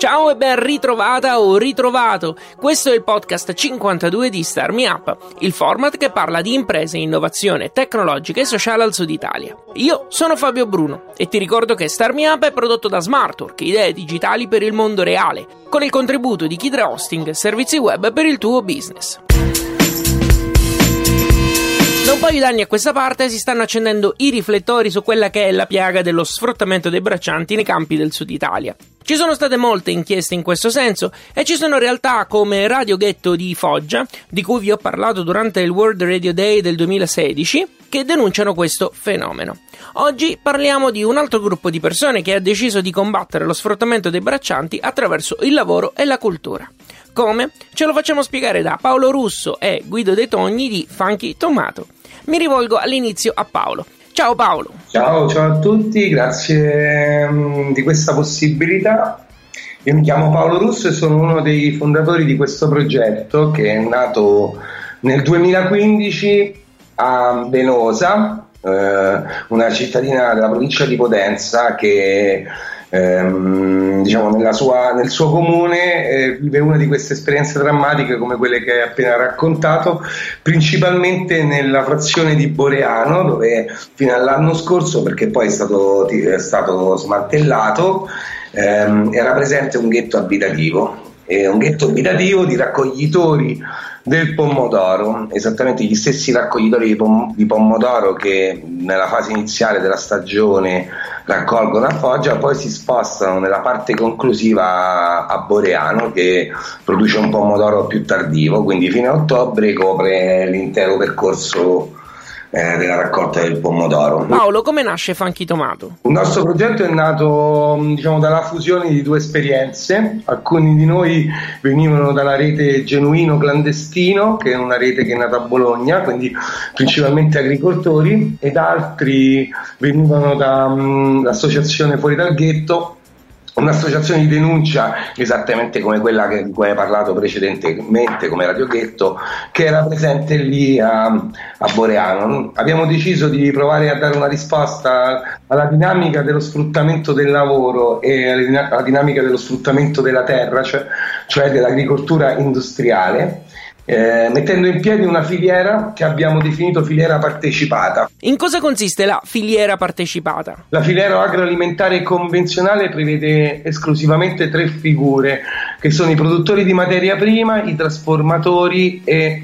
Ciao e ben ritrovata o ritrovato. Questo è il podcast 52 di Star Me Up, il format che parla di imprese, innovazione tecnologica e sociale al sud Italia. Io sono Fabio Bruno e ti ricordo che Star Me Up è prodotto da Smartwork, idee digitali per il mondo reale, con il contributo di Kidra Hosting, servizi web per il tuo business. Paio d'anni a questa parte si stanno accendendo i riflettori su quella che è la piaga dello sfruttamento dei braccianti nei campi del sud Italia. Ci sono state molte inchieste in questo senso e ci sono realtà come Radio Ghetto di Foggia, di cui vi ho parlato durante il World Radio Day del 2016, che denunciano questo fenomeno. Oggi parliamo di un altro gruppo di persone che ha deciso di combattere lo sfruttamento dei braccianti attraverso il lavoro e la cultura. Come? Ce lo facciamo spiegare da Paolo Russo e Guido De Togni di Funky Tomato. Mi rivolgo all'inizio a Paolo. Ciao Paolo. Ciao, ciao a tutti, grazie um, di questa possibilità. Io mi chiamo Paolo Russo e sono uno dei fondatori di questo progetto che è nato nel 2015 a Venosa, eh, una cittadina della provincia di Potenza che ehm, diciamo sua, nel suo comune eh, vive una di queste esperienze drammatiche come quelle che hai appena raccontato, principalmente nella frazione di Boreano dove fino all'anno scorso, perché poi è stato, è stato smantellato, ehm, era presente un ghetto abitativo. un ghetto abitativo di raccoglitori del pomodoro, esattamente gli stessi raccoglitori di, pom- di pomodoro che nella fase iniziale della stagione raccolgono a Foggia, poi si spostano nella parte conclusiva a Boreano che produce un pomodoro più tardivo, quindi fino a ottobre copre l'intero percorso eh, della raccolta del pomodoro. Paolo, come nasce Funky Tomato? Il nostro progetto è nato diciamo, dalla fusione di due esperienze. Alcuni di noi venivano dalla rete Genuino Clandestino, che è una rete che è nata a Bologna, quindi principalmente agricoltori, ed altri venivano dall'associazione Fuori dal Ghetto, un'associazione di denuncia esattamente come quella che, di cui hai parlato precedentemente come Radio Ghetto che era presente lì a, a, Boreano. Abbiamo deciso di provare a dare una risposta alla dinamica dello sfruttamento del lavoro e alla dinamica dello sfruttamento della terra cioè, cioè dell'agricoltura industriale eh, mettendo in piedi una filiera che abbiamo definito filiera partecipata. In cosa consiste la filiera partecipata? La filiera agroalimentare convenzionale prevede esclusivamente tre figure, che sono i produttori di materia prima, i trasformatori e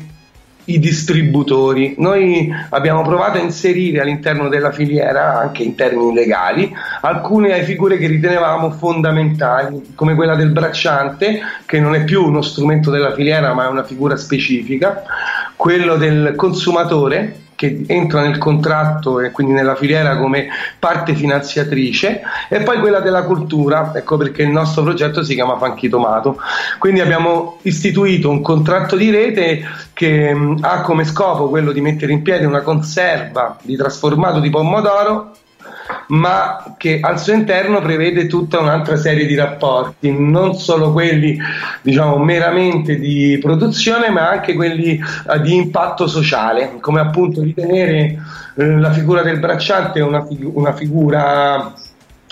i distributori. Noi abbiamo provato a inserire all'interno della filiera, anche in termini legali, alcune figure che ritenevamo fondamentali, come quella del bracciante, che non è più uno strumento della filiera ma è una figura specifica, quello del consumatore, che entra nel contratto e quindi nella filiera come parte finanziatrice e poi quella della cultura, ecco perché il nostro progetto si chiama Funky Tomato. Quindi abbiamo istituito un contratto di rete che ha come scopo quello di mettere in piedi una conserva di trasformato di pomodoro ma che al suo interno prevede tutta un'altra serie di rapporti, non solo quelli diciamo meramente di produzione, ma anche quelli uh, di impatto sociale, come appunto ritenere uh, la figura del bracciante una, fig- una figura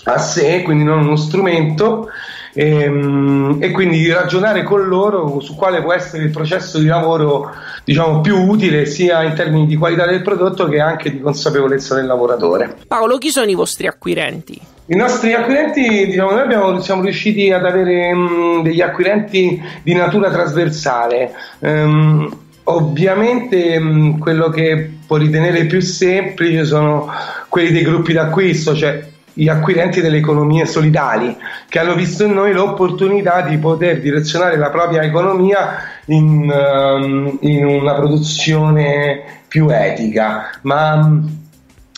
a sé, quindi non uno strumento e, ehm, e, quindi ragionare con loro su quale può essere il processo di lavoro diciamo, più utile sia in termini di qualità del prodotto che anche di consapevolezza del lavoratore. Paolo, chi sono i vostri acquirenti? I nostri acquirenti, diciamo, noi abbiamo, siamo riusciti ad avere mh, degli acquirenti di natura trasversale. Um, ovviamente mh, quello che può ritenere più semplice sono quelli dei gruppi d'acquisto, cioè gli acquirenti delle economie solidali che hanno visto in noi l'opportunità di poter direzionare la propria economia in, um, in una produzione più etica. Ma um,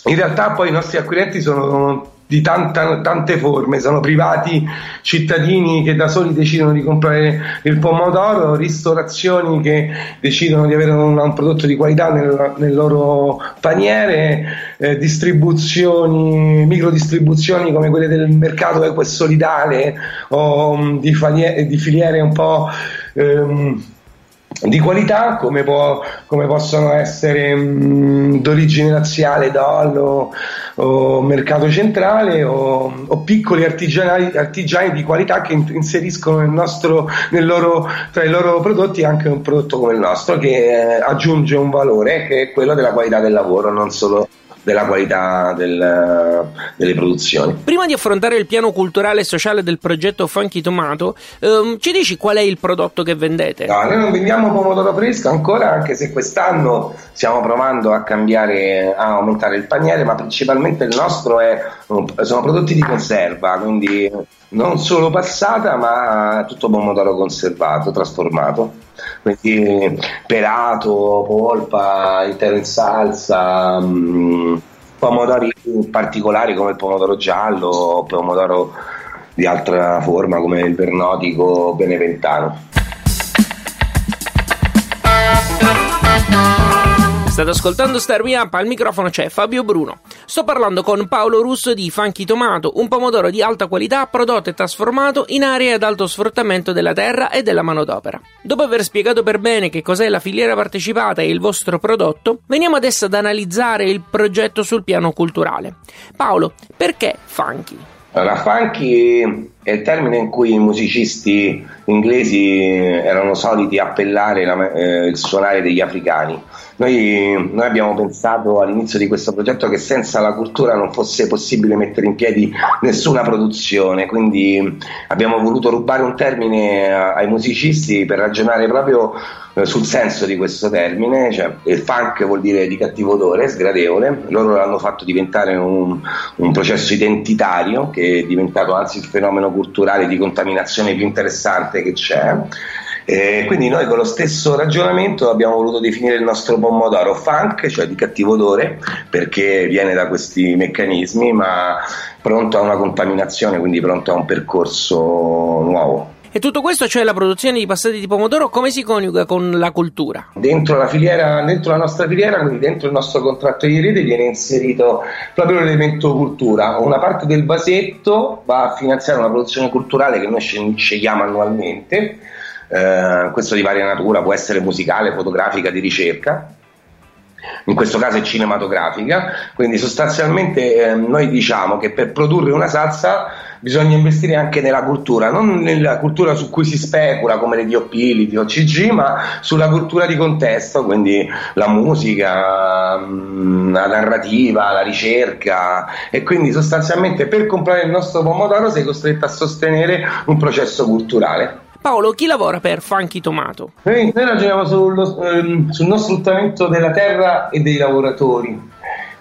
in realtà poi i nostri acquirenti sono di tanta, tante forme, sono privati cittadini che da soli decidono di comprare il pomodoro, ristorazioni che decidono di avere un, un prodotto di qualità nel, nel loro paniere, eh, distribuzioni, microdistribuzioni come quelle del mercato equo e solidale o um, di, faliere, di, filiere un po'... Um, di qualità come, può, come possono essere mh, d'origine razziale, DOL o, o mercato centrale o, o piccoli artigiani, artigiani, di qualità che inseriscono nel nostro, nel loro, tra i loro prodotti anche un prodotto come il nostro che eh, aggiunge un valore che è quello della qualità del lavoro, non solo della qualità del, delle produzioni. Prima di affrontare il piano culturale e sociale del progetto Funky Tomato, ehm, ci dici qual è il prodotto che vendete? No, noi non vendiamo pomodoro fresco ancora, anche se quest'anno stiamo provando a cambiare, a aumentare il paniere, ma principalmente il nostro è, sono prodotti di conserva, quindi non solo passata, ma tutto pomodoro conservato, trasformato quindi pelato, polpa, intero in salsa, mh, mm, pomodori particolari come il pomodoro giallo, pomodoro di altra forma come il vernotico beneventano. State ascoltando Star Me Up, al microfono c'è Fabio Bruno. Sto parlando con Paolo Russo di Funky Tomato, un pomodoro di alta qualità prodotto e trasformato in aree ad alto sfruttamento della terra e della manodopera. Dopo aver spiegato per bene che cos'è la filiera partecipata e il vostro prodotto, veniamo adesso ad analizzare il progetto sul piano culturale. Paolo, perché Funky? Allora, funky è il termine in cui i musicisti inglesi erano soliti appellare la, eh, il suonare degli africani. Noi, noi, abbiamo pensato all'inizio di questo progetto che senza la cultura non fosse possibile mettere in piedi nessuna produzione, quindi abbiamo voluto rubare un termine ai musicisti per ragionare proprio sul senso di questo termine, cioè il funk vuol dire di cattivo odore, sgradevole, loro l'hanno fatto diventare un, un processo identitario che è diventato anzi il fenomeno culturale di contaminazione più interessante che c'è. E quindi noi con lo stesso ragionamento abbiamo voluto definire il nostro pomodoro funk, cioè di cattivo odore, perché viene da questi meccanismi, ma pronto a una contaminazione, quindi pronto a un percorso nuovo. E tutto questo, cioè la produzione di passati di pomodoro, come si coniuga con la cultura? Dentro la, filiera, dentro la nostra filiera, quindi dentro il nostro contratto di rete, viene inserito proprio l'elemento cultura. Una parte del vasetto va a finanziare una produzione culturale che noi scegliamo annualmente. Eh, questo di varia natura, può essere musicale, fotografica, di ricerca, in questo caso è cinematografica, quindi sostanzialmente eh, noi diciamo che per produrre una salsa bisogna investire anche nella cultura, non nella cultura su cui si specula come le DOP, le DOCG, ma sulla cultura di contesto, quindi la musica, mm, la narrativa, la ricerca e quindi sostanzialmente per comprare il nostro pomodoro sei costretto a sostenere un processo culturale. Paolo, chi lavora per Funky Tomato? Noi, noi ragioniamo sullo, ehm, sul non sfruttamento della terra e dei lavoratori.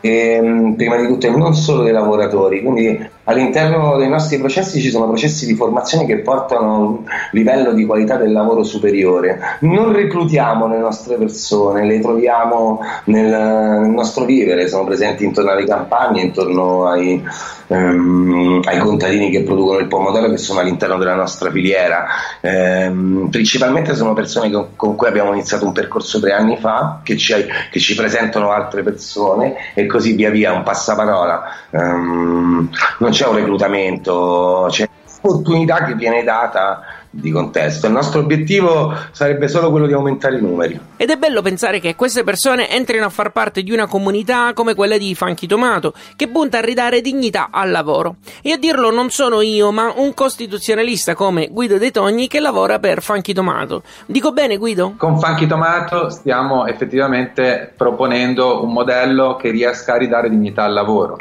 E, ehm, prima di tutto non solo dei lavoratori, quindi all'interno dei nostri processi ci sono processi di formazione che portano a un livello di qualità del lavoro superiore. Non reclutiamo le nostre persone, le troviamo nel, nel nostro vivere, sono presenti intorno alle campagne, intorno ai, ehm, ai contadini che producono il pomodoro che sono all'interno della nostra filiera. Ehm, principalmente sono persone con, con, cui abbiamo iniziato un percorso tre anni fa, che ci, che ci presentano altre persone e così via via, un passaparola. Ehm, non c'è un reclutamento, c'è un'opportunità che viene data di contesto. Il nostro obiettivo sarebbe solo quello di aumentare i numeri. Ed è bello pensare che queste persone entrino a far parte di una comunità come quella di Funky Tomato, che punta a ridare dignità al lavoro. E a dirlo non sono io, ma un costituzionalista come Guido De Togni che lavora per Funky Tomato. Dico bene, Guido? Con Funky Tomato stiamo effettivamente proponendo un modello che riesca a ridare dignità al lavoro.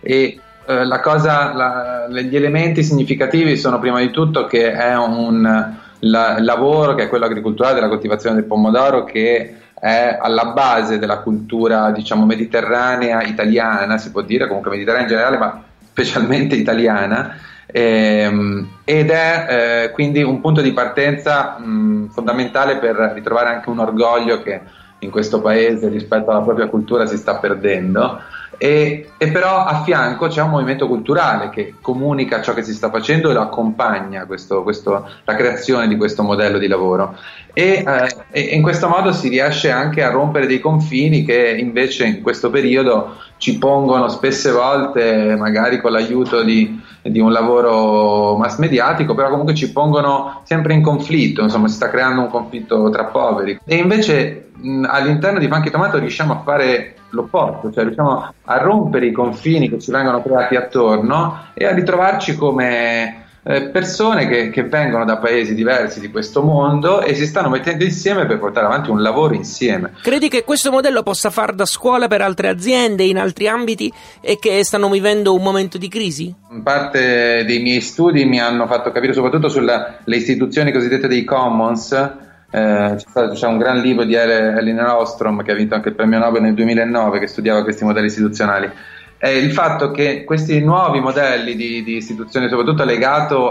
E eh, cosa, la, gli elementi significativi sono prima di tutto che è un la, lavoro che è quello agricolturale della coltivazione del pomodoro che è alla base della cultura diciamo mediterranea italiana si può dire comunque mediterranea in generale ma specialmente italiana. Ehm, ed è eh, quindi un punto di partenza mh, fondamentale per ritrovare anche un orgoglio che in questo paese rispetto alla propria cultura si sta perdendo E, e, però a fianco c'è un movimento culturale che comunica ciò che si sta facendo e lo accompagna questo, questo, la creazione di questo modello di lavoro. E, eh, e, in questo modo si riesce anche a rompere dei confini che invece in questo periodo ci pongono spesse volte magari con l'aiuto di, di un lavoro mass mediatico però comunque ci pongono sempre in conflitto insomma si sta creando un conflitto tra poveri. E invece mh, all'interno di Funky Tomato riusciamo a fare l'opposto, cioè riusciamo a rompere i confini che ci vengono creati attorno e a ritrovarci come eh, persone che, che, vengono da paesi diversi di questo mondo e si stanno mettendo insieme per portare avanti un lavoro insieme. Credi che questo modello possa far da scuola per altre aziende in altri ambiti e che stanno vivendo un momento di crisi? Parte dei miei studi mi hanno fatto capire soprattutto sulle istituzioni cosiddette dei commons eh, c'è, c'è, un gran libro di Elinor Ostrom che ha vinto anche il premio Nobel nel 2009 che studiava questi modelli istituzionali. È il fatto che questi nuovi modelli di, di istituzioni, soprattutto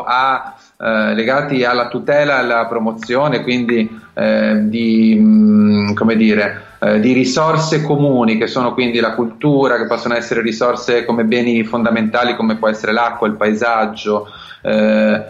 a, eh, legati alla tutela e alla promozione, quindi eh, di, mh, mm, dire, eh, di, risorse comuni, che sono quindi la cultura, che possono essere risorse come beni fondamentali, come può essere l'acqua, il paesaggio eh,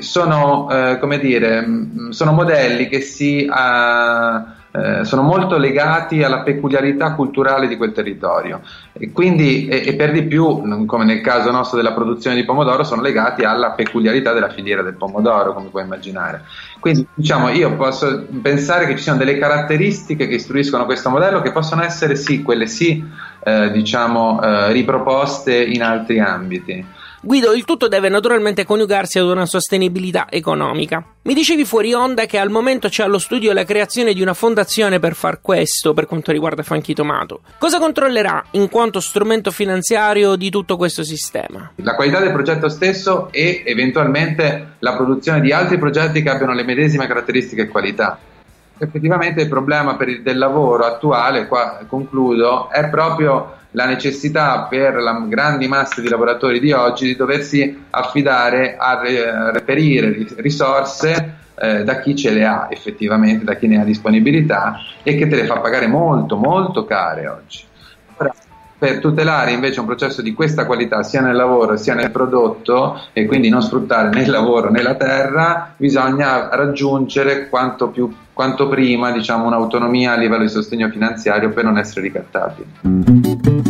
sono, eh, come dire, mm, sono modelli che si, uh, eh, sono molto legati alla peculiarità culturale di quel territorio e quindi e, e per di più, come nel caso nostro della produzione di pomodoro, sono legati alla peculiarità della filiera del pomodoro, come puoi immaginare. Quindi diciamo, io posso pensare che ci siano delle caratteristiche che istruiscono questo modello che possono essere sì, quelle sì, eh, diciamo, eh, riproposte in altri ambiti. Guido, il tutto deve naturalmente coniugarsi ad una sostenibilità economica. Mi dicevi fuori onda che al momento c'è allo studio la creazione di una fondazione per far questo per quanto riguarda Funky Tomato. Cosa controllerà in quanto strumento finanziario di tutto questo sistema? La qualità del progetto stesso e eventualmente la produzione di altri progetti che abbiano le medesime caratteristiche e qualità. Effettivamente il problema il, del lavoro attuale, qua concludo, è proprio la necessità per la grandi masse di lavoratori di oggi di doversi affidare a reperire risorse eh, da chi ce le ha effettivamente, da chi ne ha disponibilità e che te le fa pagare molto, molto care oggi. Ora, per tutelare invece un processo di questa qualità sia nel lavoro sia nel prodotto e quindi non sfruttare né il lavoro né la terra, bisogna raggiungere quanto, più, quanto prima diciamo, un'autonomia a livello di sostegno finanziario per non essere ricattabili.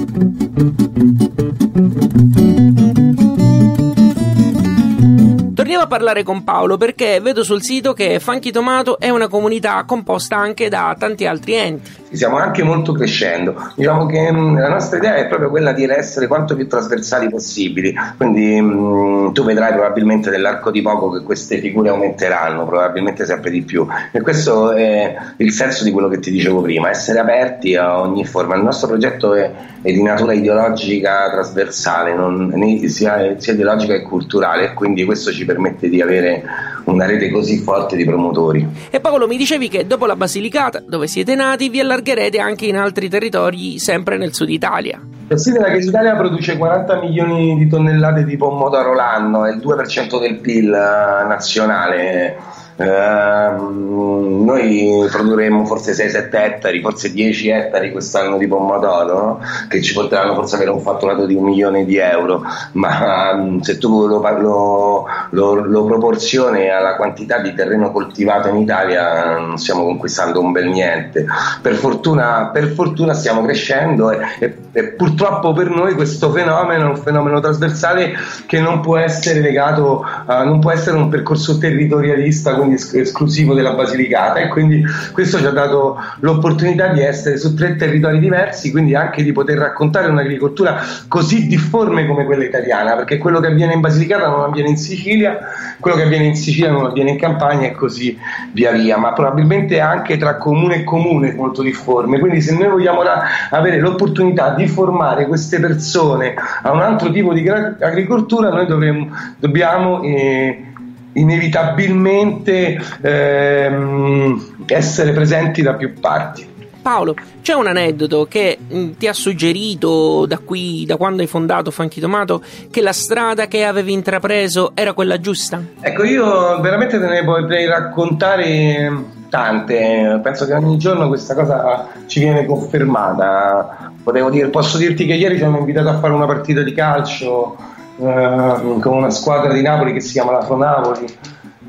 Torniamo a parlare con Paolo perché vedo sul sito che Funky Tomato è una comunità composta anche da tanti altri enti. Stiamo anche molto crescendo. Diciamo che mm, la nostra idea è proprio quella di essere quanto più trasversali possibili. Quindi mm, tu vedrai probabilmente nell'arco di poco che queste figure aumenteranno, probabilmente sempre di più. E questo è il senso di quello che ti dicevo prima, essere aperti a ogni forma. Il nostro progetto è, è di natura ideologica trasversale, non, sia, sia ideologica che culturale, e quindi questo ci permette di avere una rete così forte di promotori. E Paolo, mi dicevi che dopo la Basilicata, dove siete nati, vi allargherete anche in altri territori, sempre nel sud Italia. Considera che l'Italia produce 40 milioni di tonnellate di pomodoro l'anno, è il 2% del PIL eh, nazionale Uh, noi produrremo forse 6-7 ettari, forse 10 ettari quest'anno di pomodoro, no? che ci porteranno forse avere un fatturato di un milione di euro, ma um, se tu lo, lo, lo, lo, proporzioni alla quantità di terreno coltivato in Italia non stiamo conquistando un bel niente. Per fortuna, per fortuna stiamo crescendo e, e, e, purtroppo per noi questo fenomeno è un fenomeno trasversale che non può essere legato, uh, non può essere un percorso territorialista quindi esclusivo della Basilicata e quindi questo ci ha dato l'opportunità di essere su tre territori diversi, quindi anche di poter raccontare un'agricoltura così difforme come quella italiana, perché quello che avviene in Basilicata non avviene in Sicilia, quello che avviene in Sicilia non avviene in Campania e così via via, ma probabilmente anche tra comune e comune molto difforme. Quindi se noi vogliamo avere l'opportunità di formare queste persone a un altro tipo di agricoltura, noi dovremmo, dobbiamo eh, inevitabilmente ehm, essere presenti da più parti. Paolo, c'è un aneddoto che mh, mm, ti ha suggerito da qui, da quando hai fondato Funky Tomato, che la strada che avevi intrapreso era quella giusta? Ecco, io veramente te ne potrei raccontare tante. Penso che ogni giorno questa cosa ci viene confermata. Dire, posso dirti che ieri ci hanno invitato a fare una partita di calcio eh, con una squadra di Napoli che si chiama la Pro Napoli.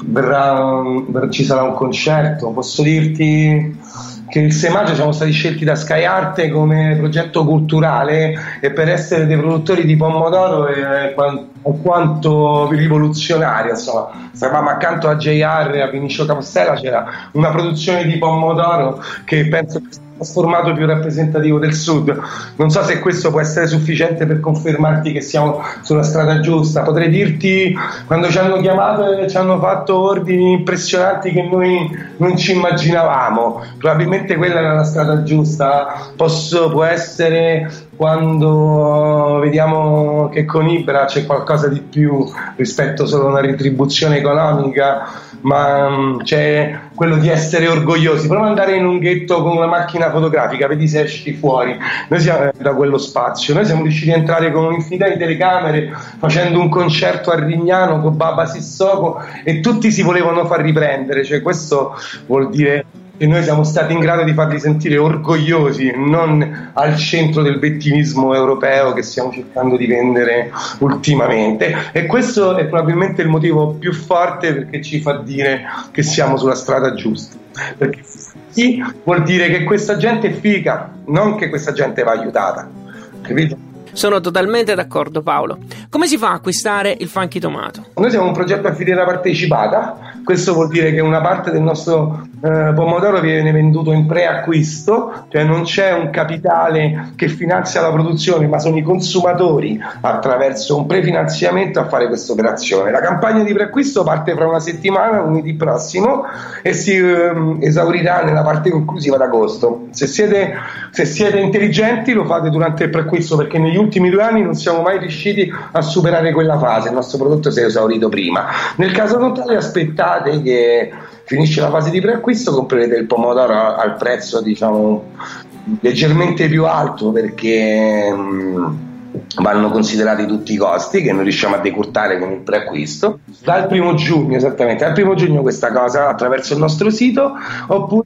Verrà, ci sarà un concerto. Posso dirti che il 6 maggio siamo stati scelti da Sky Arte come progetto culturale e per essere dei produttori di pomodoro è, quanto rivoluzionario insomma stavamo accanto a JR a Vinicio Capostella c'era una produzione di pomodoro che penso che trasformato più rappresentativo del sud. Non so se questo può essere sufficiente per confermarti che siamo sulla strada giusta. Potrei dirti quando ci hanno chiamato e ci hanno fatto ordini impressionanti che noi non ci immaginavamo. Probabilmente quella era la strada giusta. Posso, può essere quando vediamo che con Ibra c'è qualcosa di più rispetto solo a una retribuzione economica, ma mm, c'è quello di essere orgogliosi. Prova ad andare in un ghetto con una macchina fotografica, vedi se esci fuori. Noi siamo da quello spazio, noi siamo riusciti a entrare con un'infinità di telecamere facendo un concerto a Rignano con Baba Sissoko e tutti si volevano far riprendere, cioè questo vuol dire e noi siamo stati in grado di farli sentire orgogliosi, non al centro del vettimismo europeo che stiamo cercando di vendere ultimamente. E questo è probabilmente il motivo più forte perché ci fa dire che siamo sulla strada giusta. Perché sì, vuol dire che questa gente è figa, non che questa gente va aiutata. Capito? Sono totalmente d'accordo Paolo. Come si fa a acquistare il Funky Tomato? Noi siamo un progetto a filiera partecipata, questo vuol dire che una parte del nostro eh, pomodoro viene venduto in preacquisto, cioè non c'è un capitale che finanzia la produzione, ma sono i consumatori attraverso un prefinanziamento a fare questa operazione. La campagna di preacquisto parte fra una settimana, lunedì prossimo, e si eh, esaurirà nella parte conclusiva d'agosto. Se siete, se siete intelligenti lo fate durante il preacquisto perché negli ultimi due anni non siamo mai riusciti a superare quella fase, il nostro prodotto si è esaurito prima. Nel caso contrario aspettate che finisce la fase di preacquisto, comprerete il pomodoro al prezzo diciamo leggermente più alto perché mh, mm, vanno considerati tutti i costi che non riusciamo a decurtare con il preacquisto. Dal primo giugno esattamente dal primo giugno questa cosa attraverso il nostro sito oppure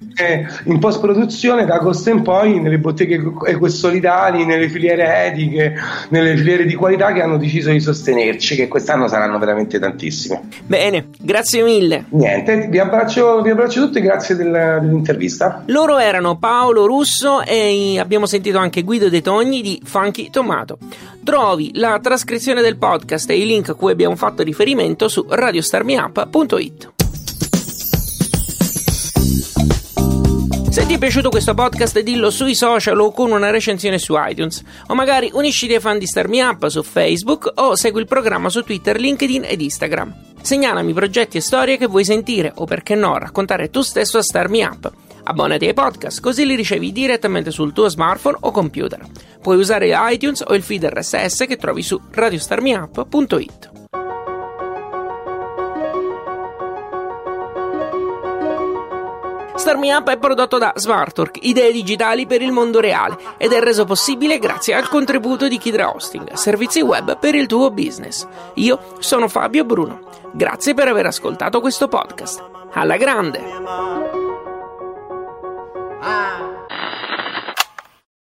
in post produzione da agosto in poi nelle botteghe ecosolidali nelle filiere etiche nelle filiere di qualità che hanno deciso di sostenerci che quest'anno saranno veramente tantissime. Bene grazie mille. Niente vi abbraccio, vi abbraccio tutti grazie del, dell'intervista. Loro erano Paolo Russo e abbiamo sentito anche Guido De Togni di Funky Tomato Trovi la trascrizione del podcast e i link a cui abbiamo fatto riferimento su radiostarmiup.it. Se ti è piaciuto questo podcast dillo sui social o con una recensione su iTunes o magari unisciti ai fan di Starmi Up su Facebook o segui il programma su Twitter, LinkedIn ed Instagram. Segnalami progetti e storie che vuoi sentire o perché no raccontare tu stesso a Starmi Up. Abbonati ai podcast così li ricevi direttamente sul tuo smartphone o computer. Puoi usare iTunes o il feed RSS che trovi su radiostarmiup.it. Starmi Up è prodotto da Smartwork, idee digitali per il mondo reale, ed è reso possibile grazie al contributo di Kidra Hosting, servizi web per il tuo business. Io sono Fabio Bruno. Grazie per aver ascoltato questo podcast. Alla grande! Ah.